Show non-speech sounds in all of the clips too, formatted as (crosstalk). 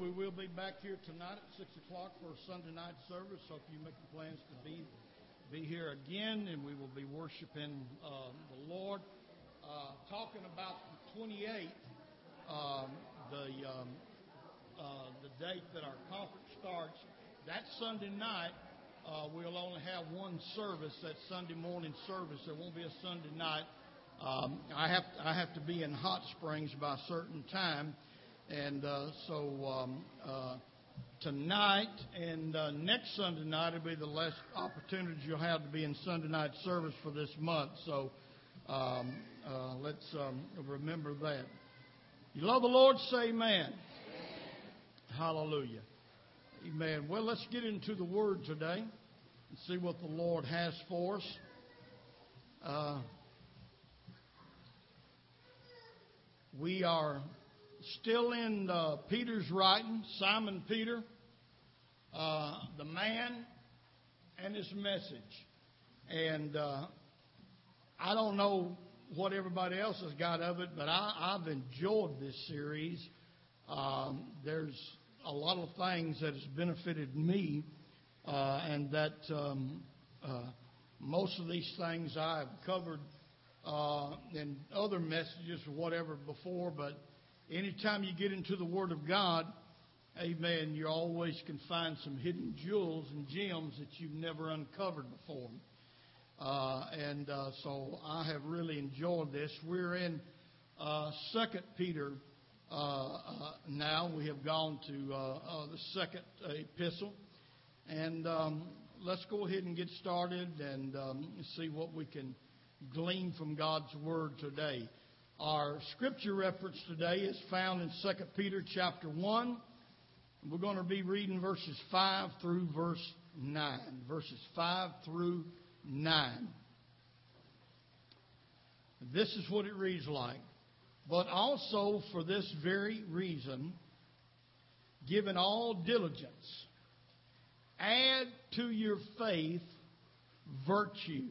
we will be back here tonight at 6 o'clock for a Sunday night service. So if you make plans to be be here again, and we will be worshiping uh, the Lord. Uh, talking about the 28th, um, the um, uh, the date that our conference starts. That Sunday night, uh, we'll only have one service. That Sunday morning service. There won't be a Sunday night. Um, I have I have to be in Hot Springs by a certain time, and uh, so um, uh, tonight and uh, next Sunday night will be the last opportunities you'll have to be in Sunday night service for this month. So um, let's um, remember that. You love the Lord, say amen. amen. Hallelujah. Amen. Well, let's get into the Word today and see what the Lord has for us. Uh, we are still in uh, Peter's writing, Simon Peter, uh, the man and his message. And uh, I don't know what everybody else has got of it, but I, have enjoyed this series. Um, there's a lot of things that has benefited me, uh, and that um, uh, most of these things I've covered uh, in other messages or whatever before, but anytime you get into the Word of God, amen, you always can find some hidden jewels and gems that you've never uncovered before. Uh, and uh, so I have really enjoyed this. We're in uh, Second Peter uh, uh, now. We have gone to uh, the second epistle, and um, let's go ahead and get started and um, see what we can glean from God's Word today. Our scripture reference today is found in 2 Peter chapter 1. We're going to be reading verses 5 through verse 9. Verses 5 through 9. This is what it reads like. But also for this very reason, given all diligence, add to your faith virtue,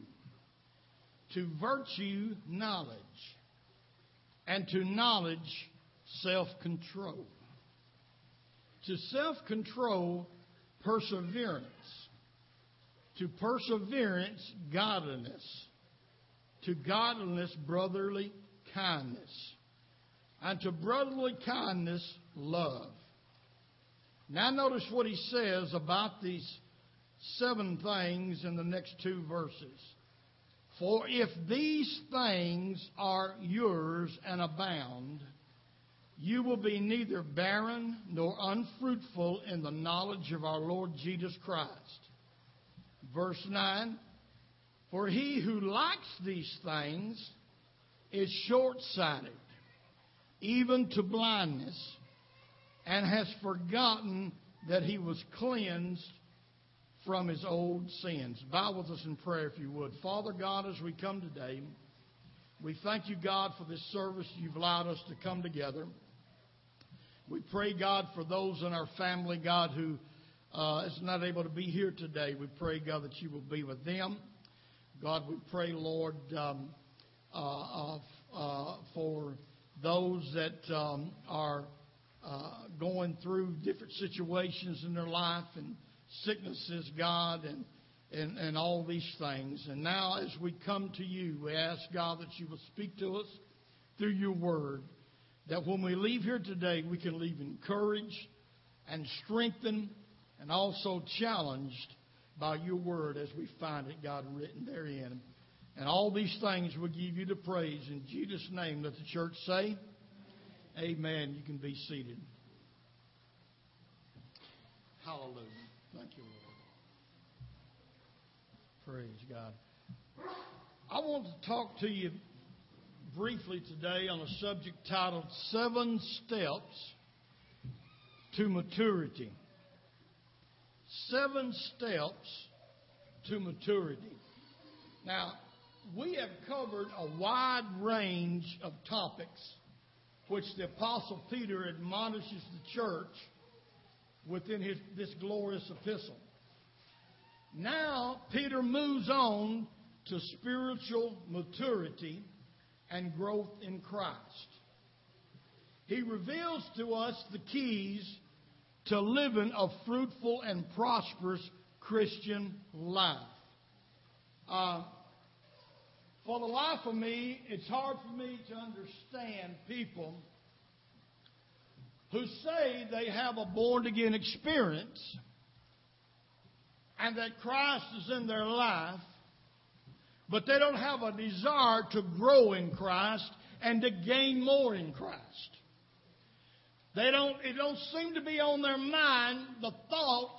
to virtue knowledge and to knowledge, self control. To self control, perseverance. To perseverance, godliness. To godliness, brotherly kindness. And to brotherly kindness, love. Now, notice what he says about these seven things in the next two verses. For if these things are yours and abound, you will be neither barren nor unfruitful in the knowledge of our Lord Jesus Christ. Verse 9 For he who likes these things is short sighted, even to blindness, and has forgotten that he was cleansed from his old sins. Bow with us in prayer, if you would. Father God, as we come today, we thank you, God, for this service you've allowed us to come together. We pray, God, for those in our family, God, who uh, is not able to be here today. We pray, God, that you will be with them. God, we pray, Lord, um, uh, uh, for those that um, are uh, going through different situations in their life and sicknesses, God, and, and, and all these things. And now, as we come to you, we ask, God, that you will speak to us through your word, that when we leave here today, we can leave encouraged and strengthened and also challenged by your word as we find it, God, written therein. And all these things will give you the praise. In Jesus' name, let the church say, Amen. You can be seated. Hallelujah. Thank you, Lord. Praise God. I want to talk to you briefly today on a subject titled Seven Steps to Maturity. Seven Steps to Maturity. Now, we have covered a wide range of topics which the Apostle Peter admonishes the church within his, this glorious epistle. Now, Peter moves on to spiritual maturity and growth in Christ. He reveals to us the keys to living a fruitful and prosperous Christian life. Uh, for the life of me, it's hard for me to understand people who say they have a born again experience and that Christ is in their life, but they don't have a desire to grow in Christ and to gain more in Christ. They don't, it don't seem to be on their mind the thought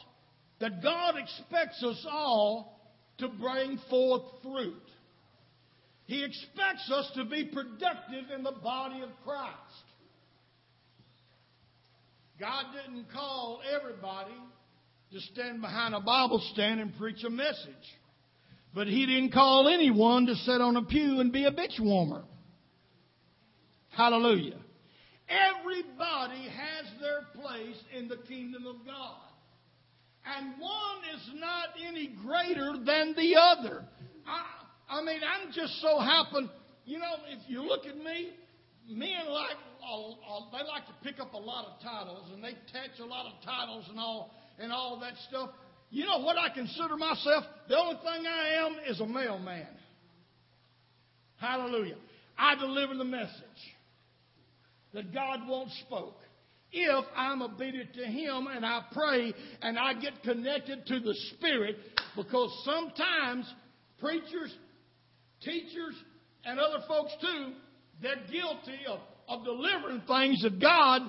that God expects us all to bring forth fruit. He expects us to be productive in the body of Christ. God didn't call everybody to stand behind a Bible stand and preach a message. But He didn't call anyone to sit on a pew and be a bitch warmer. Hallelujah. Everybody has their place in the kingdom of God. And one is not any greater than the other. I, I mean, I'm just so happen, you know, if you look at me, men like, they like to pick up a lot of titles and they attach a lot of titles and all, and all that stuff. You know what I consider myself? The only thing I am is a mailman. Hallelujah. I deliver the message that God wants spoke. If I'm obedient to Him and I pray and I get connected to the Spirit, because sometimes preachers, teachers, and other folks too, they're guilty of, of delivering things that God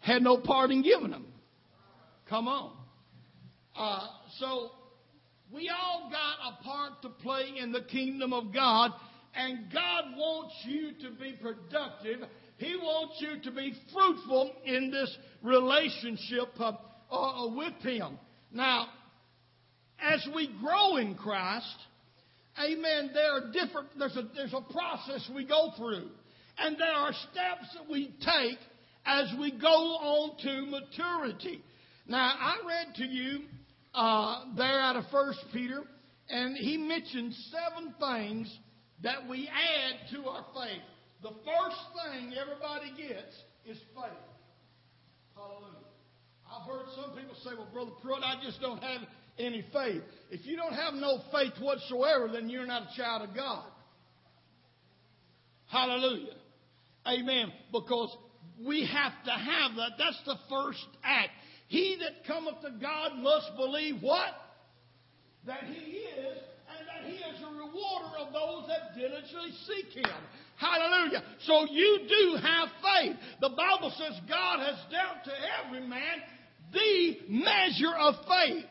had no part in giving them. Come on. Uh, so we all got a part to play in the kingdom of God, and God wants you to be productive he wants you to be fruitful in this relationship uh, uh, with Him. Now, as we grow in Christ, amen, there are different, there's a, there's a process we go through. And there are steps that we take as we go on to maturity. Now, I read to you uh, there out of First Peter, and he mentioned seven things that we add to our faith. The first thing everybody gets is faith. Hallelujah. I've heard some people say, well, Brother Pruitt, I just don't have any faith. If you don't have no faith whatsoever, then you're not a child of God. Hallelujah. Amen. Because we have to have that. That's the first act. He that cometh to God must believe what? That he is, and that he is a rewarder of those that diligently seek him. Hallelujah. So you do have faith. The Bible says God has dealt to every man the measure of faith.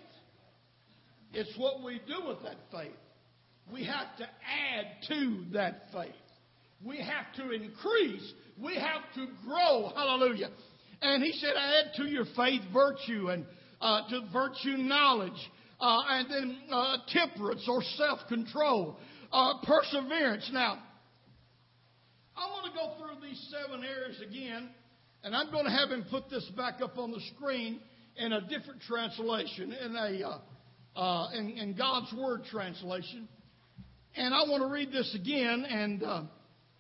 It's what we do with that faith. We have to add to that faith. We have to increase. We have to grow. Hallelujah. And he said, add to your faith virtue and uh, to virtue knowledge, uh, and then uh, temperance or self control, uh, perseverance. Now, I'm going to go through these seven areas again, and I'm going to have him put this back up on the screen in a different translation, in a uh, uh, in, in, God's Word translation. And I want to read this again, and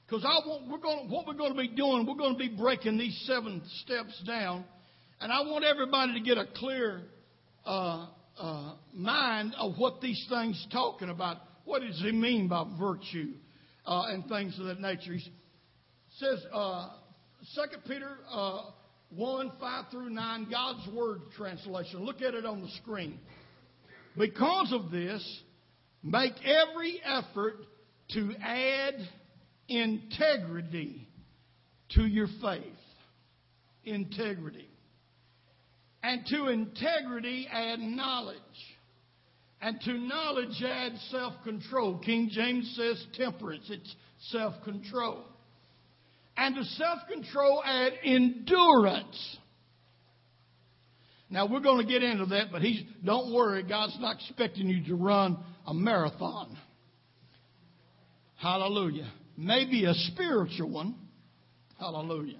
because I want we're going what we're going to be doing, we're going to be breaking these seven steps down, and I want everybody to get a clear uh, uh, mind of what these things talking about. What does he mean by virtue uh, and things of that nature? He's, says, uh, 2 Peter uh, 1 5 through 9, God's Word translation. Look at it on the screen. Because of this, make every effort to add integrity to your faith. Integrity. And to integrity, add knowledge. And to knowledge, add self control. King James says temperance, it's self control and to self control add endurance. Now we're going to get into that, but he's don't worry, God's not expecting you to run a marathon. Hallelujah. Maybe a spiritual one. Hallelujah.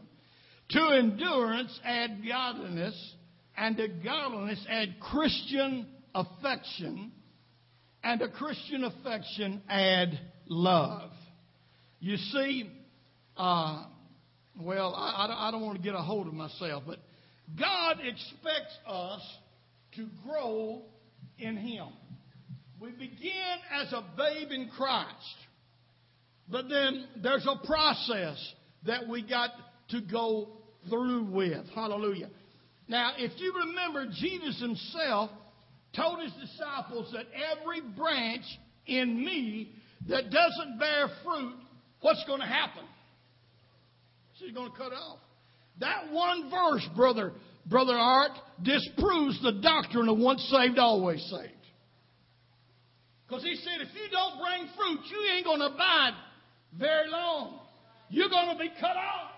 To endurance add godliness, and to godliness add Christian affection, and to Christian affection add love. You see, uh, well, I, I don't want to get a hold of myself, but God expects us to grow in Him. We begin as a babe in Christ, but then there's a process that we got to go through with. Hallelujah. Now, if you remember, Jesus himself told his disciples that every branch in me that doesn't bear fruit, what's going to happen? She's going to cut off. That one verse, brother, brother Art, disproves the doctrine of once saved, always saved. Because he said, if you don't bring fruit, you ain't going to abide very long. You're going to be cut off.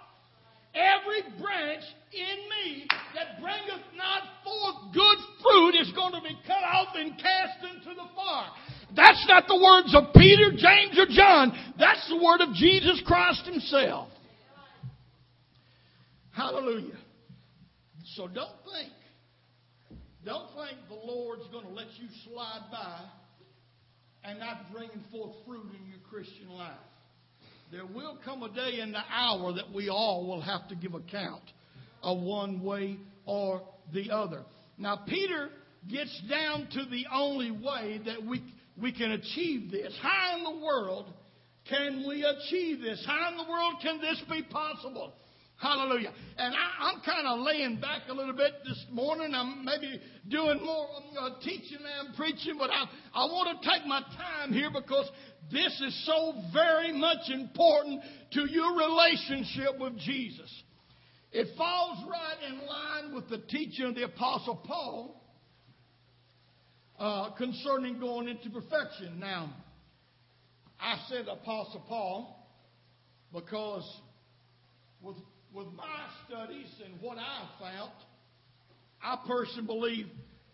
Every branch in me that bringeth not forth good fruit is going to be cut off and cast into the fire. That's not the words of Peter, James, or John. That's the word of Jesus Christ himself. Hallelujah. So don't think, don't think the Lord's going to let you slide by and not bringing forth fruit in your Christian life. There will come a day in the hour that we all will have to give account of one way or the other. Now, Peter gets down to the only way that we, we can achieve this. How in the world can we achieve this? How in the world can this be possible? Hallelujah. And I, am kind of laying back a little bit this morning. I'm maybe doing more uh, teaching than preaching, but I, I want to take my time here because this is so very much important to your relationship with Jesus. It falls right in line with the teaching of the Apostle Paul uh, concerning going into perfection. Now, I said Apostle Paul because with, with my studies and what I found, I personally believe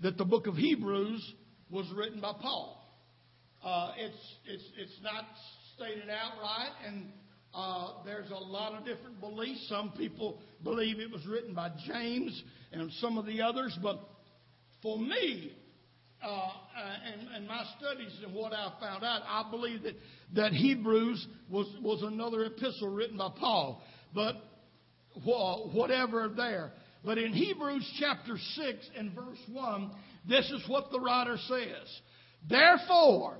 that the book of Hebrews was written by Paul. Uh, it's, it's, it's not stated outright, and uh, there's a lot of different beliefs. Some people believe it was written by James and some of the others, but for me, uh, uh and, and my studies and what I found out, I believe that, that Hebrews was, was another epistle written by Paul. But whatever there. But in Hebrews chapter 6 and verse 1, this is what the writer says. Therefore,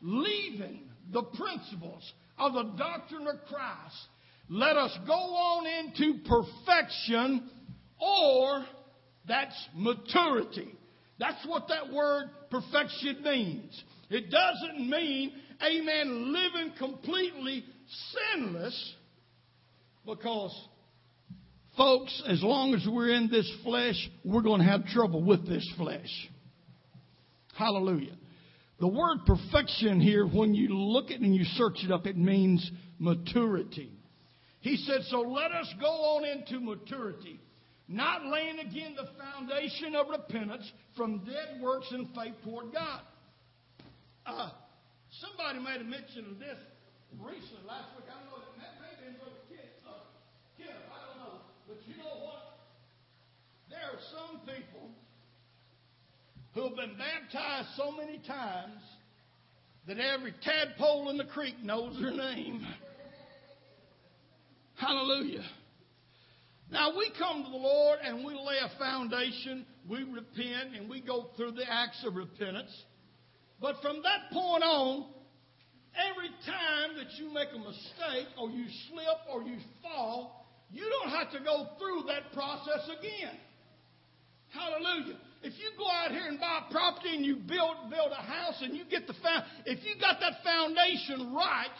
leaving the principles of the doctrine of Christ, let us go on into perfection or that's maturity. That's what that word perfection means. It doesn't mean, amen, living completely sinless because folks, as long as we're in this flesh, we're going to have trouble with this flesh. Hallelujah. The word perfection here, when you look at it and you search it up, it means maturity. He said, So let us go on into maturity, not laying again the foundation of repentance from dead works and faith toward God. Uh, somebody made a mention of this recently, last week. I don't know, maybe in Brother Kid, uh, Kid, I don't know. But you know what? There are some people who have been baptized so many times that every tadpole in the creek knows their name. (laughs) Hallelujah. Now we come to the Lord and we lay a foundation, we repent, and we go through the acts of repentance. But from that point on, every time that you make a mistake or you slip or you fall, you don't have to go through that process again. Hallelujah. If you go out here and buy property and you build build a house and you get the found, if you got that foundation right,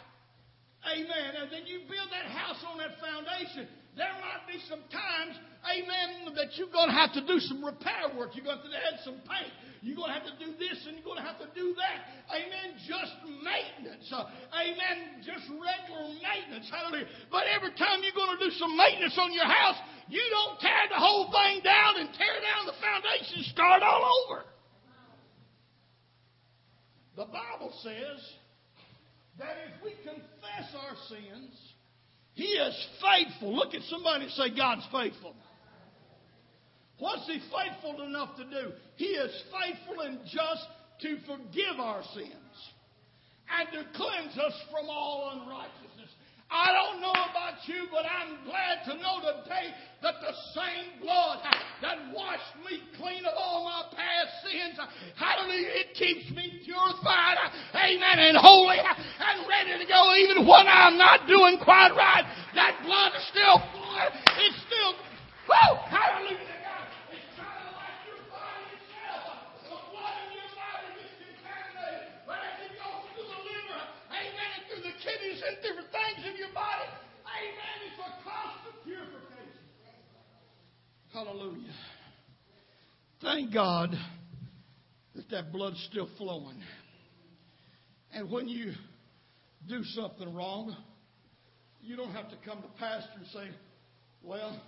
amen, and then you build that house on that foundation, there might be some times, amen, that you're going to have to do some repair work. You're going to have to add some paint. You're going to have to do this and you're going to have to do that. Amen. Just maintenance. Uh, amen. Just regular maintenance. Hallelujah. But every time you're going to do some maintenance on your house, you don't tear the whole thing down and tear down the foundation, start all over. The Bible says that if we confess our sins, he is faithful. Look at somebody and say, God's faithful. What's He faithful enough to do? He is faithful and just to forgive our sins and to cleanse us from all unrighteousness. I don't know about you, but I'm glad to know today that the same blood that washed me clean of all my past sins, hallelujah, it keeps me purified, amen, and holy and ready to go even when I'm not doing quite right. That blood is still flowing. It's still, whoo, hallelujah to God. It's kind of like your body itself. The blood in your body is contaminated. But as it goes through the liver, amen, and through the kidneys and different things in your body, amen, it's a constant purification. Hallelujah. Thank God that that blood's still flowing. And when you do something wrong, you don't have to come to pastor and say, well,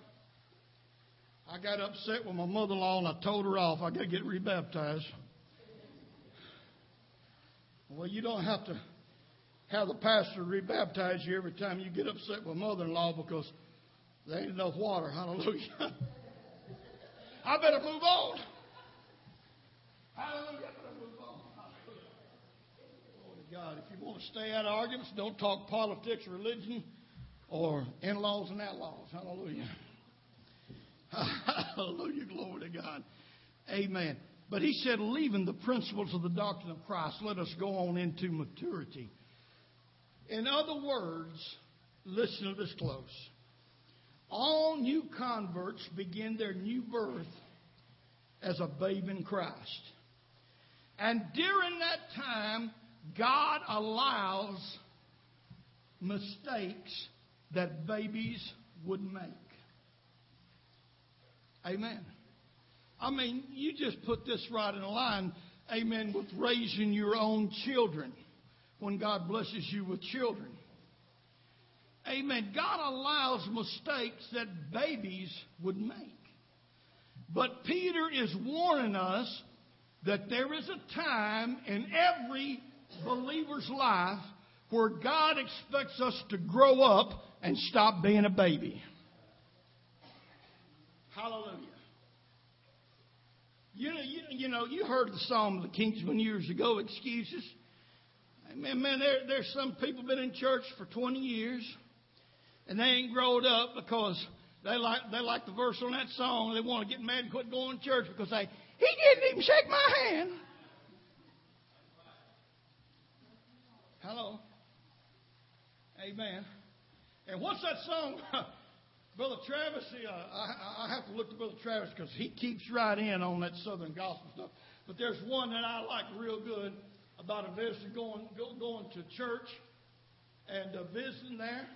I got upset with my mother-in-law and I told her off. I got to get rebaptized. Well, you don't have to have the pastor rebaptize you every time you get upset with mother-in-law because there ain't enough water. Hallelujah. (laughs) I better move on. Hallelujah. I better move on. Glory to God. If you want to stay out of arguments, don't talk politics, religion, or in-laws and outlaws. Hallelujah. (laughs) Hallelujah. Glory to God. Amen. But he said, leaving the principles of the doctrine of Christ, let us go on into maturity. In other words, listen to this close. All new converts begin their new birth as a babe in Christ. And during that time, God allows mistakes that babies would make. Amen. I mean, you just put this right in line, amen, with raising your own children when God blesses you with children. Amen. God allows mistakes that babies would make. But Peter is warning us that there is a time in every believer's life where God expects us to grow up and stop being a baby. Hallelujah. You know, you, you know, you heard the Psalm of the Kingsmen years ago, excuses. Man, man, there, there's some people been in church for 20 years and they ain't growed up because they like they like the verse on that song. They want to get mad and quit going to church because they he didn't even shake my hand. Hello. Amen. And what's that song? (laughs) Brother Travis, uh, I, I have to look to Brother Travis because he keeps right in on that Southern gospel stuff. But there's one that I like real good about a visitor going go, going to church and uh, visiting there.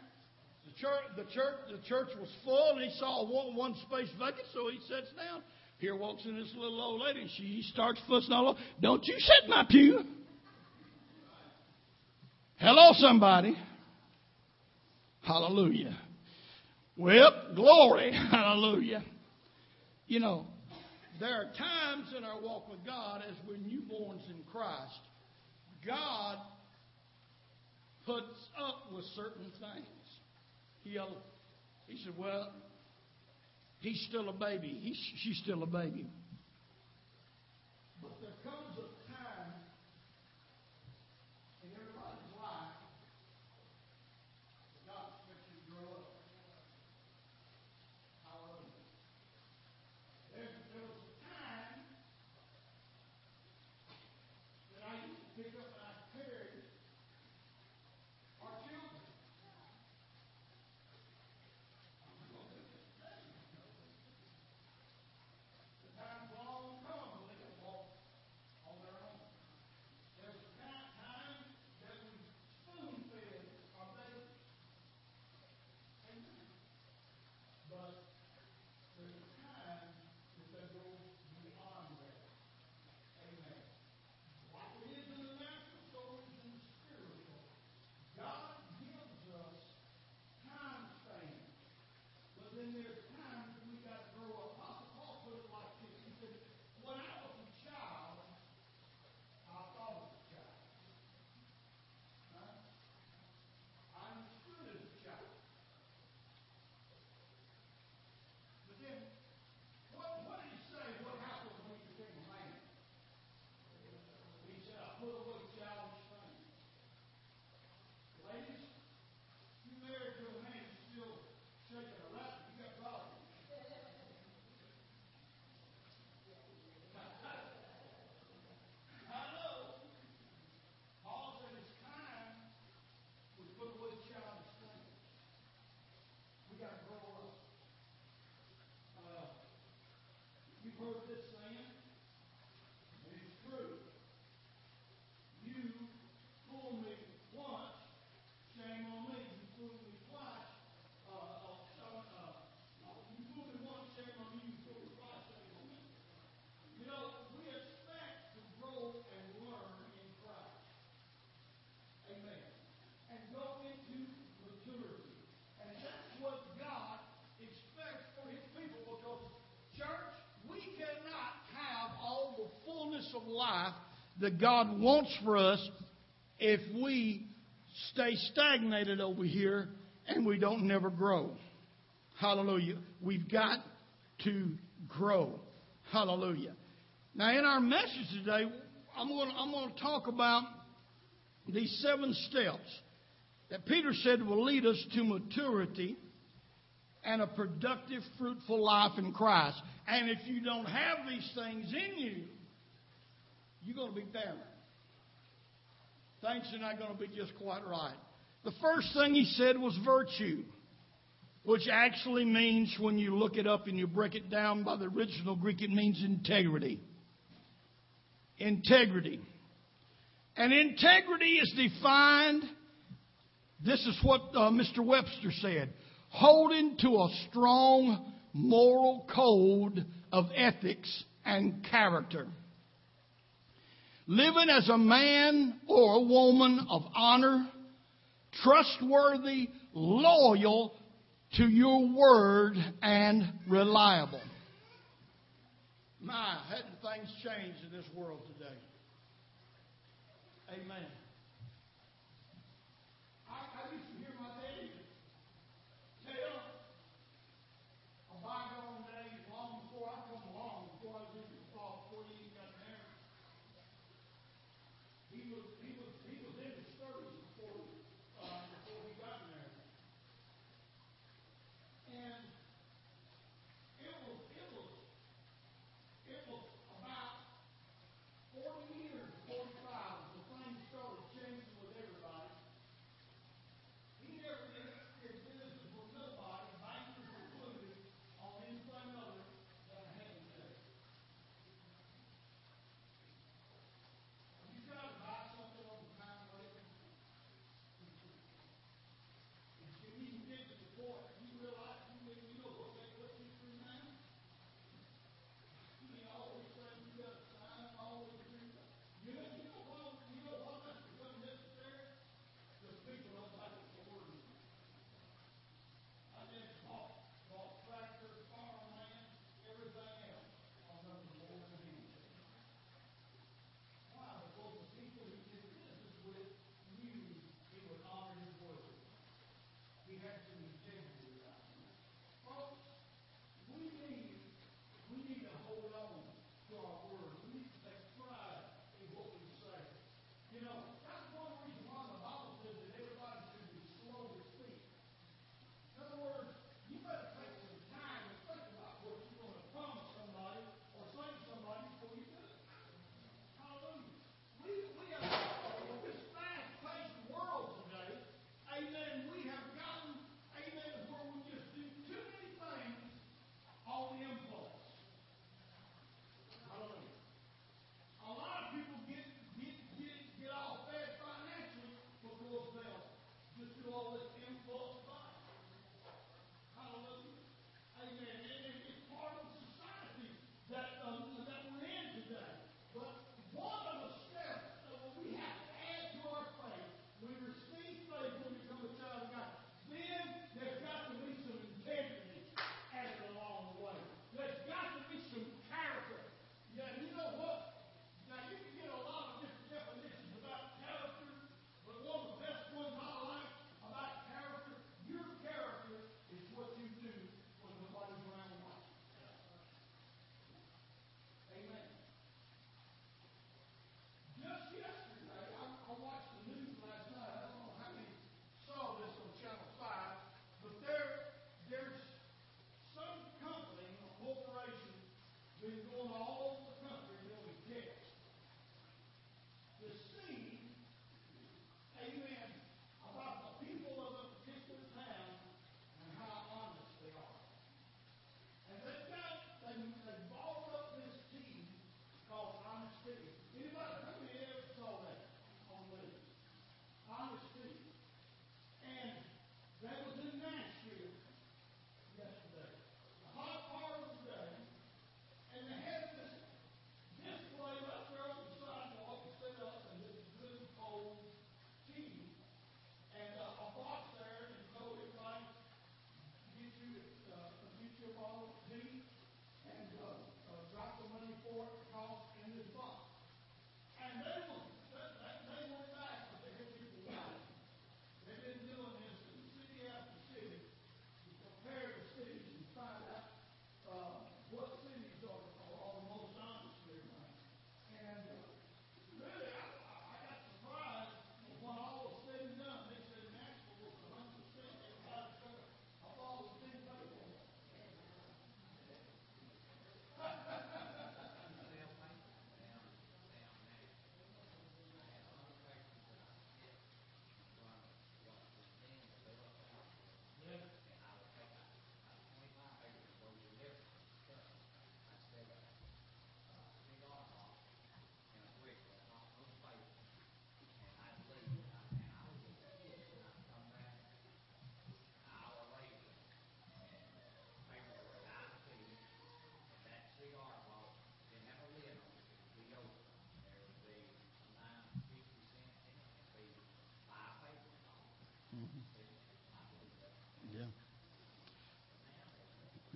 The church, the church, the church was full, and he saw one, one space vacant, so he sits down. Here walks in this little old lady, and she starts fussing all over. Don't you sit in my pew. Hello, somebody. Hallelujah. Well, glory. (laughs) Hallelujah. You know, there are times in our walk with God as we're newborns in Christ. God puts up with certain things. He'll, he said, Well, he's still a baby. He's, she's still a baby. But there comes a time in everybody's life that God expects you to grow up. Hallelujah. There, there was a time that I used to pick up and I carried our children. The time's long come when they can walk heard this saying, and it's true. You fool me once, shame on me. You fool me twice, uh, uh, uh, you fool me once, shame on you. You fool me twice, shame on me. You know, we expect to grow and learn in Christ. Amen. And go into maturity. And that's what God expects for His people because, church, we cannot have all the fullness of life that God wants for us if we stay stagnated over here and we don't never grow. Hallelujah. We've got to grow. Hallelujah. Now, in our message today, I'm going to, I'm going to talk about these seven steps that Peter said will lead us to maturity and a productive, fruitful life in Christ. And if you don't have these things in you, you're going to be barren. Things are not going to be just quite right. The first thing he said was virtue, which actually means, when you look it up and you break it down by the original Greek, it means integrity. Integrity. And integrity is defined, this is what uh, Mr. Webster said, holding to a strong moral code of ethics and character. Living as a man or a woman of honor, trustworthy, loyal to your word, and reliable. My, hadn't things changed in this world today? Amen.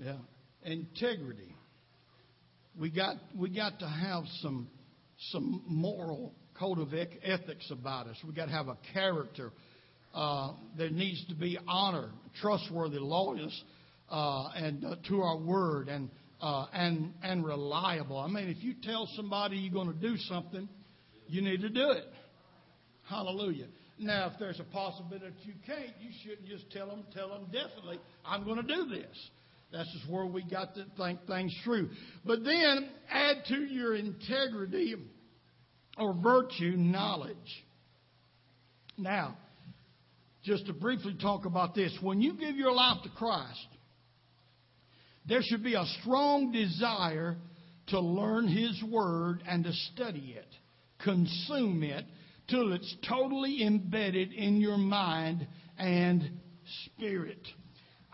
Yeah. Integrity. We got we got to have some some moral code of ethics about us. We got to have a character. Uh, there needs to be honor, trustworthy, loyalty, uh, and uh, to our word, and uh, and and reliable. I mean, if you tell somebody you're going to do something, you need to do it. Hallelujah. Now, if there's a possibility that you can't, you shouldn't just tell them. Tell them definitely, I'm going to do this. That's just where we got to think things through. But then add to your integrity or virtue knowledge. Now, just to briefly talk about this. When you give your life to Christ, there should be a strong desire to learn His Word and to study it, consume it, till it's totally embedded in your mind and spirit.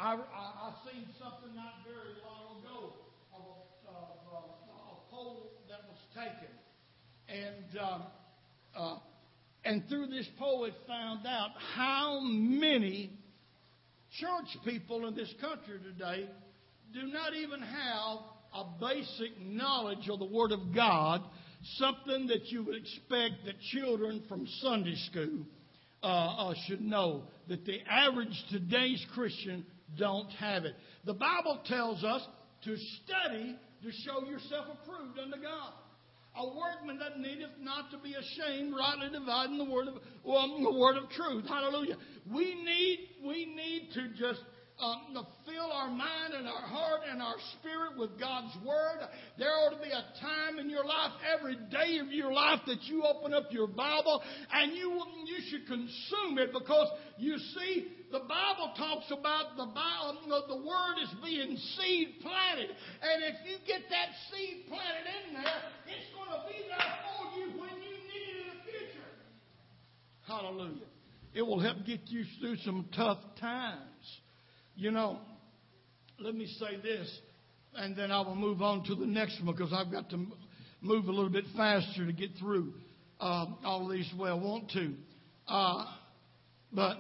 I, I, I seen something not very long ago of a, a, a poll that was taken, and um, uh, and through this poll it found out how many church people in this country today do not even have a basic knowledge of the Word of God, something that you would expect that children from Sunday school uh, uh, should know. That the average today's Christian don't have it. The Bible tells us to study to show yourself approved unto God. A workman that needeth not to be ashamed, rightly dividing the word of well, the word of truth. Hallelujah. We need we need to just um, fill our mind and our heart and our spirit with God's Word. There ought to be a time in your life, every day of your life, that you open up your Bible and you, you should consume it because you see, the Bible talks about the the Word is being seed planted. And if you get that seed planted in there, it's going to be there for you when you need it in the future. Hallelujah. It will help get you through some tough times. You know, let me say this, and then I will move on to the next one because I've got to move a little bit faster to get through uh, all these the way I want to. Uh, but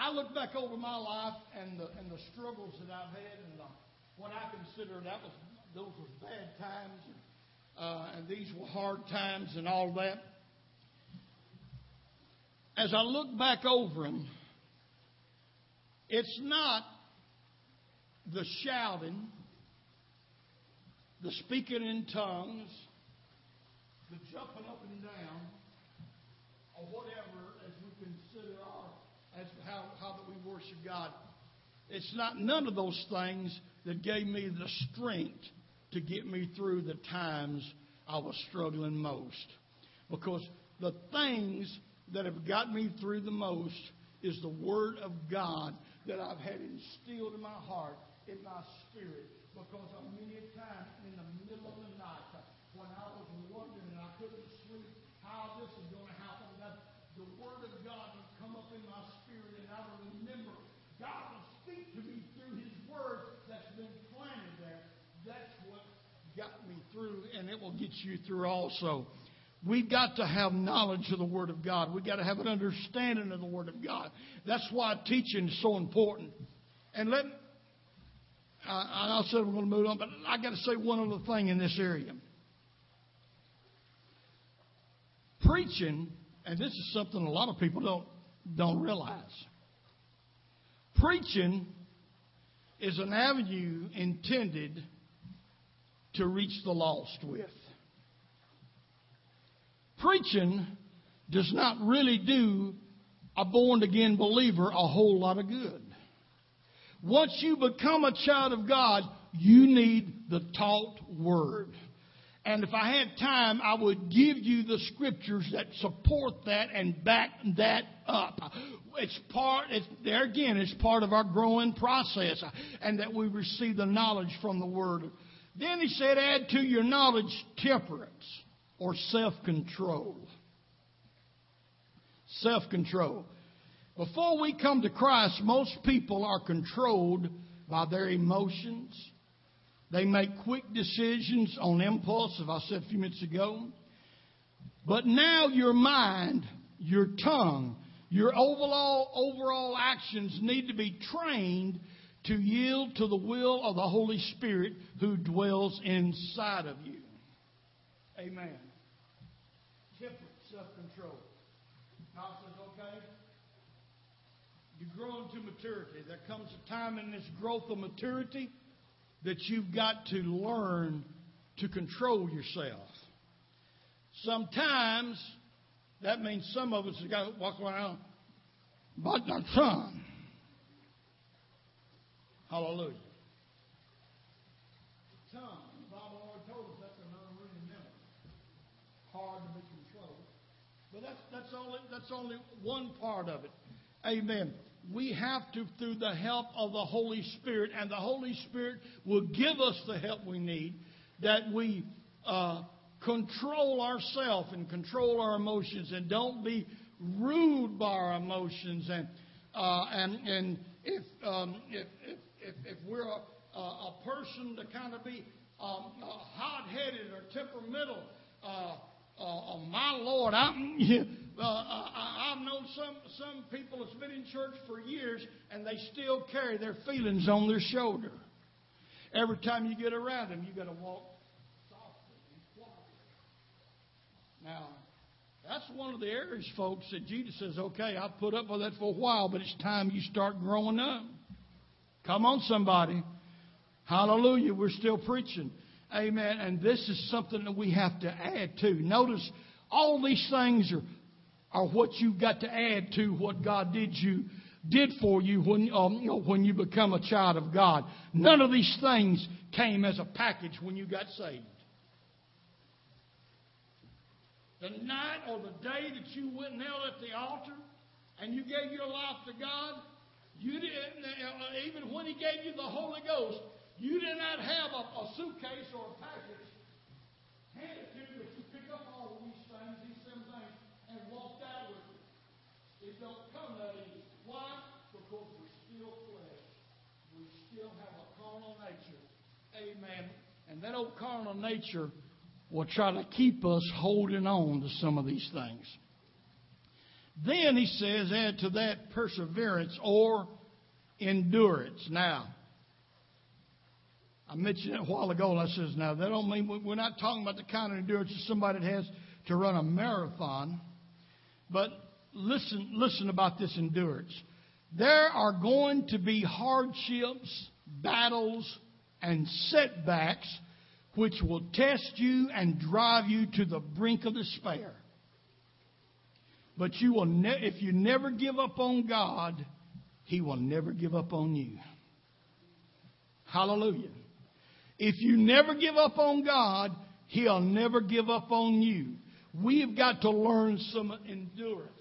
I look back over my life and the, and the struggles that I've had and the, what I consider that was those were bad times and, uh, and these were hard times and all that. As I look back over them, it's not the shouting, the speaking in tongues, the jumping up and down, or whatever as we consider our as how, how that we worship God. It's not none of those things that gave me the strength to get me through the times I was struggling most. Because the things that have got me through the most is the Word of God that I've had instilled in my heart, in my spirit, because many a time in the middle of the night when I was wondering and I couldn't sleep how this is going to happen, that the Word of God would come up in my spirit and I would remember God will speak to me through His Word that's been planted there. That's what got me through, and it will get you through also. We've got to have knowledge of the Word of God. We've got to have an understanding of the Word of God. That's why teaching is so important. And let, I, I said we're going to move on, but I got to say one other thing in this area. Preaching, and this is something a lot of people don't don't realize. Preaching is an avenue intended to reach the lost with. Preaching does not really do a born again believer a whole lot of good. Once you become a child of God, you need the taught word. And if I had time, I would give you the scriptures that support that and back that up. It's part, it's, there again, it's part of our growing process and that we receive the knowledge from the word. Then he said, add to your knowledge temperance or self control. Self control. Before we come to Christ, most people are controlled by their emotions. They make quick decisions on impulse, as I said a few minutes ago. But now your mind, your tongue, your overall, overall actions need to be trained to yield to the will of the Holy Spirit who dwells inside of you. Amen. Temperate self control. God says, okay, you grow into maturity. There comes a time in this growth of maturity that you've got to learn to control yourself. Sometimes that means some of us have got to walk around, but not some. Hallelujah. Tongue. The Bible already told us that's an unruly member. Hard to be controlled. But that's, that's, only, that's only one part of it. Amen we have to, through the help of the Holy Spirit, and the Holy Spirit will give us the help we need, that we uh, control ourselves and control our emotions and don't be ruled by our emotions. And, uh, and, and if, um, if, if, if, if, we're a, a, person to kind of be um, uh, hot headed or temperamental, uh, uh, my Lord, (laughs) I, uh, I, I've known some some people that's been in church for years and they still carry their feelings on their shoulder. Every time you get around them, you got to walk softly and quietly. Now, that's one of the areas, folks, that Jesus says, "Okay, I've put up with that for a while, but it's time you start growing up." Come on, somebody. Hallelujah. We're still preaching. Amen. And this is something that we have to add to. Notice all these things are, are what you've got to add to what God did you did for you when um, you know, when you become a child of God. None of these things came as a package when you got saved. The night or the day that you went and knelt at the altar and you gave your life to God, you didn't, uh, even when He gave you the Holy Ghost, you did not have a, a suitcase or a package handed to you, but you pick up all of these things, these same things, and walked out with it. It don't come that easy. Why? Because we're still flesh. We still have a carnal nature. Amen. And that old carnal nature will try to keep us holding on to some of these things. Then he says, add to that perseverance or endurance. Now, I mentioned it a while ago, and I says, now that don't mean we're not talking about the kind of endurance that somebody has to run a marathon, but listen, listen about this endurance. There are going to be hardships, battles, and setbacks which will test you and drive you to the brink of despair. But you will ne- if you never give up on God, He will never give up on you. Hallelujah. If you never give up on God, He'll never give up on you. We've got to learn some endurance.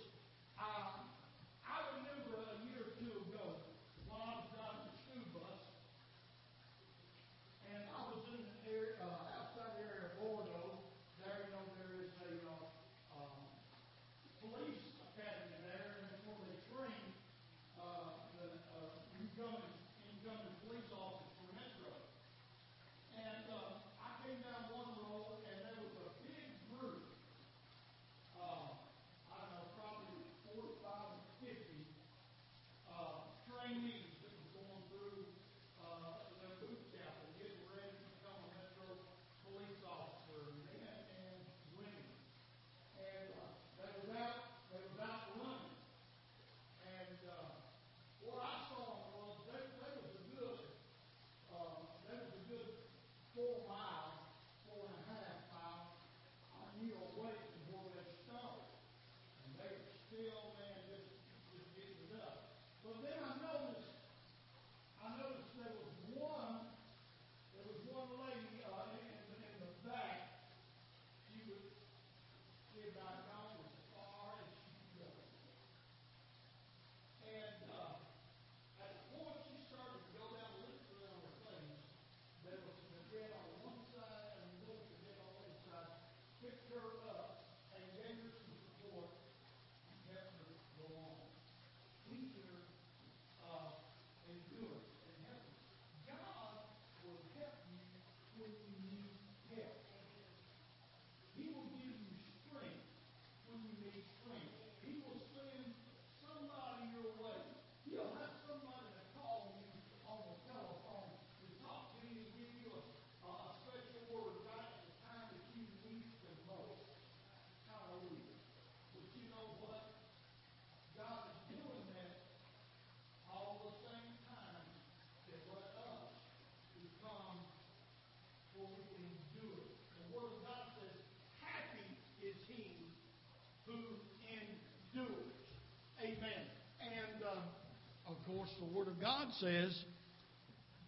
Says,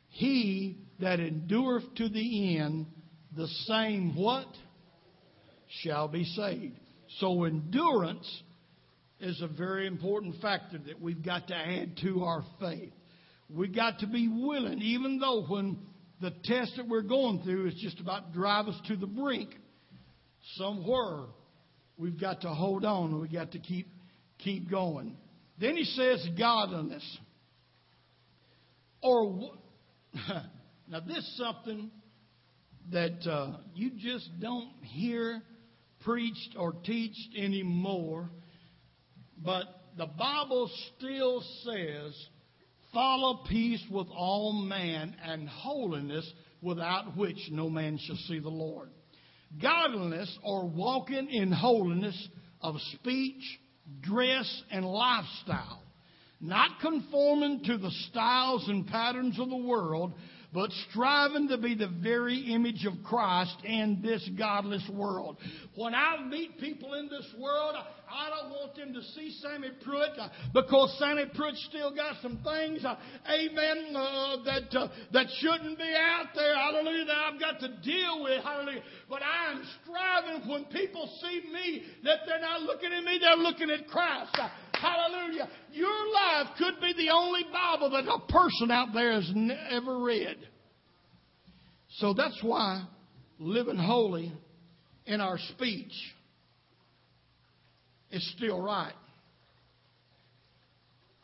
He that endureth to the end, the same what? Shall be saved. So endurance is a very important factor that we've got to add to our faith. We've got to be willing, even though when the test that we're going through is just about to drive us to the brink, somewhere we've got to hold on we've got to keep keep going. Then he says godliness. Or (laughs) now this is something that uh, you just don't hear preached or teached anymore. But the Bible still says, follow peace with all man and holiness without which no man shall see the Lord. Godliness or walking in holiness of speech, dress, and lifestyle. Not conforming to the styles and patterns of the world, but striving to be the very image of Christ in this godless world. When I meet people in this world, I don't want them to see Sammy Pruitt uh, because Sammy Pruitt still got some things, uh, amen, uh, that uh, that shouldn't be out there. Hallelujah, that I've got to deal with. Hallelujah. But I am striving when people see me that they're not looking at me, they're looking at Christ. Uh, hallelujah. Your life could be the only Bible that a person out there has ever read. So that's why living holy in our speech is still right.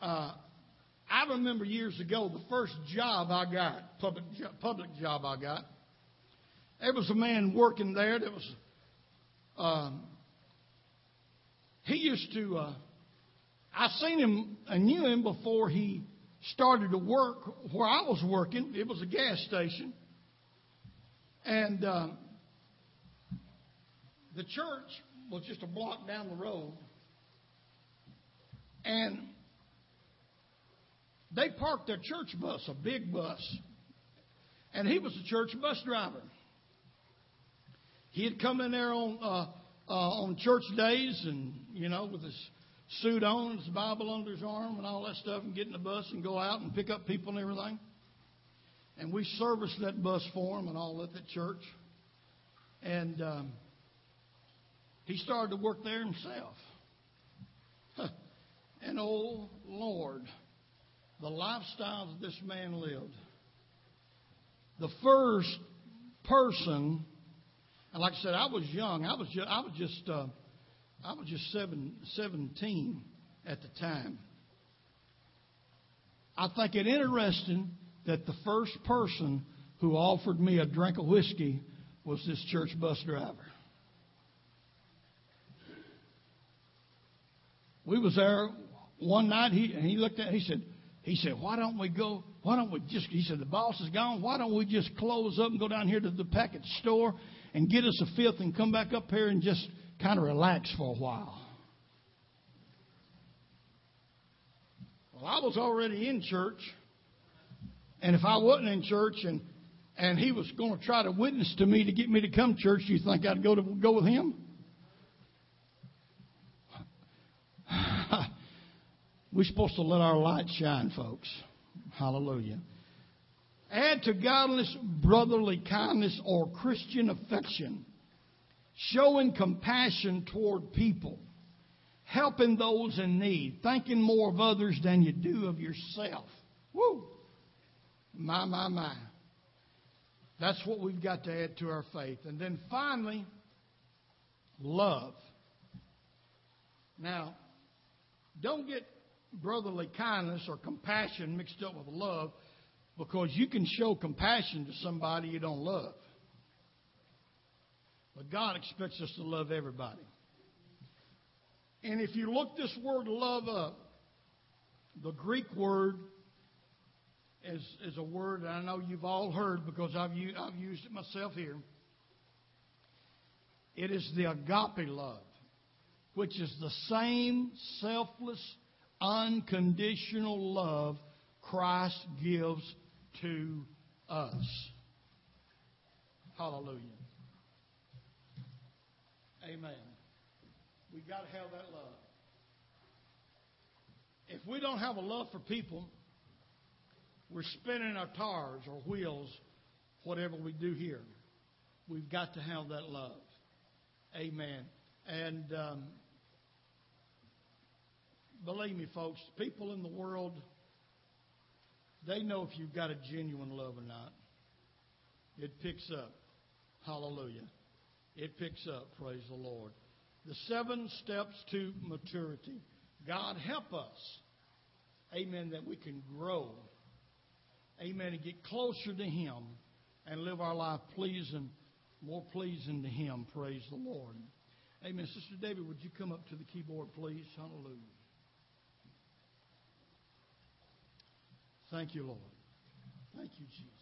Uh, I remember years ago the first job I got, public public job I got. There was a man working there that was. Um, he used to. Uh, I seen him. I knew him before he started to work where I was working. It was a gas station, and uh, the church was just a block down the road. And they parked their church bus, a big bus. And he was a church bus driver. He had come in there on uh, uh, on church days, and you know, with his suit on, his Bible under his arm, and all that stuff, and get in the bus and go out and pick up people and everything. And we serviced that bus for him and all at the church. And um, he started to work there himself. and oh, Lord, the lifestyle that this man lived. The first person, and like I said, I was young. I was just, I was just, uh, I was just seven, 17 at the time. I think it interesting that the first person who offered me a drink of whiskey was this church bus driver. We was there one night. He and he looked at. He said, he said, why don't we go? Why don't we just? He said, the boss is gone. Why don't we just close up and go down here to the package store and get us a fifth and come back up here and just kind of relax for a while. Well, I was already in church, and if I wasn't in church and and he was going to try to witness to me to get me to come to church, you think I'd go to go with him? We're supposed to let our light shine, folks. Hallelujah. Add to godliness brotherly kindness or Christian affection, showing compassion toward people, helping those in need, thinking more of others than you do of yourself. Woo! My, my, my. That's what we've got to add to our faith. And then finally, love. Now, don't get brotherly kindness or compassion mixed up with love because you can show compassion to somebody you don't love. But God expects us to love everybody. And if you look this word love up, the Greek word is, is a word I know you've all heard because I've, I've used it myself here. It is the agape love, which is the same selfless unconditional love Christ gives to us. Hallelujah. Amen. We got to have that love. If we don't have a love for people, we're spinning our tires or wheels, whatever we do here. We've got to have that love. Amen. And um, believe me, folks, people in the world, they know if you've got a genuine love or not. It picks up. Hallelujah. It picks up. Praise the Lord. The seven steps to maturity. God help us. Amen. That we can grow. Amen. And get closer to Him and live our life pleasing, more pleasing to Him. Praise the Lord. Amen. Sister David, would you come up to the keyboard, please? Hallelujah. Thank you, Lord. Thank you, Jesus.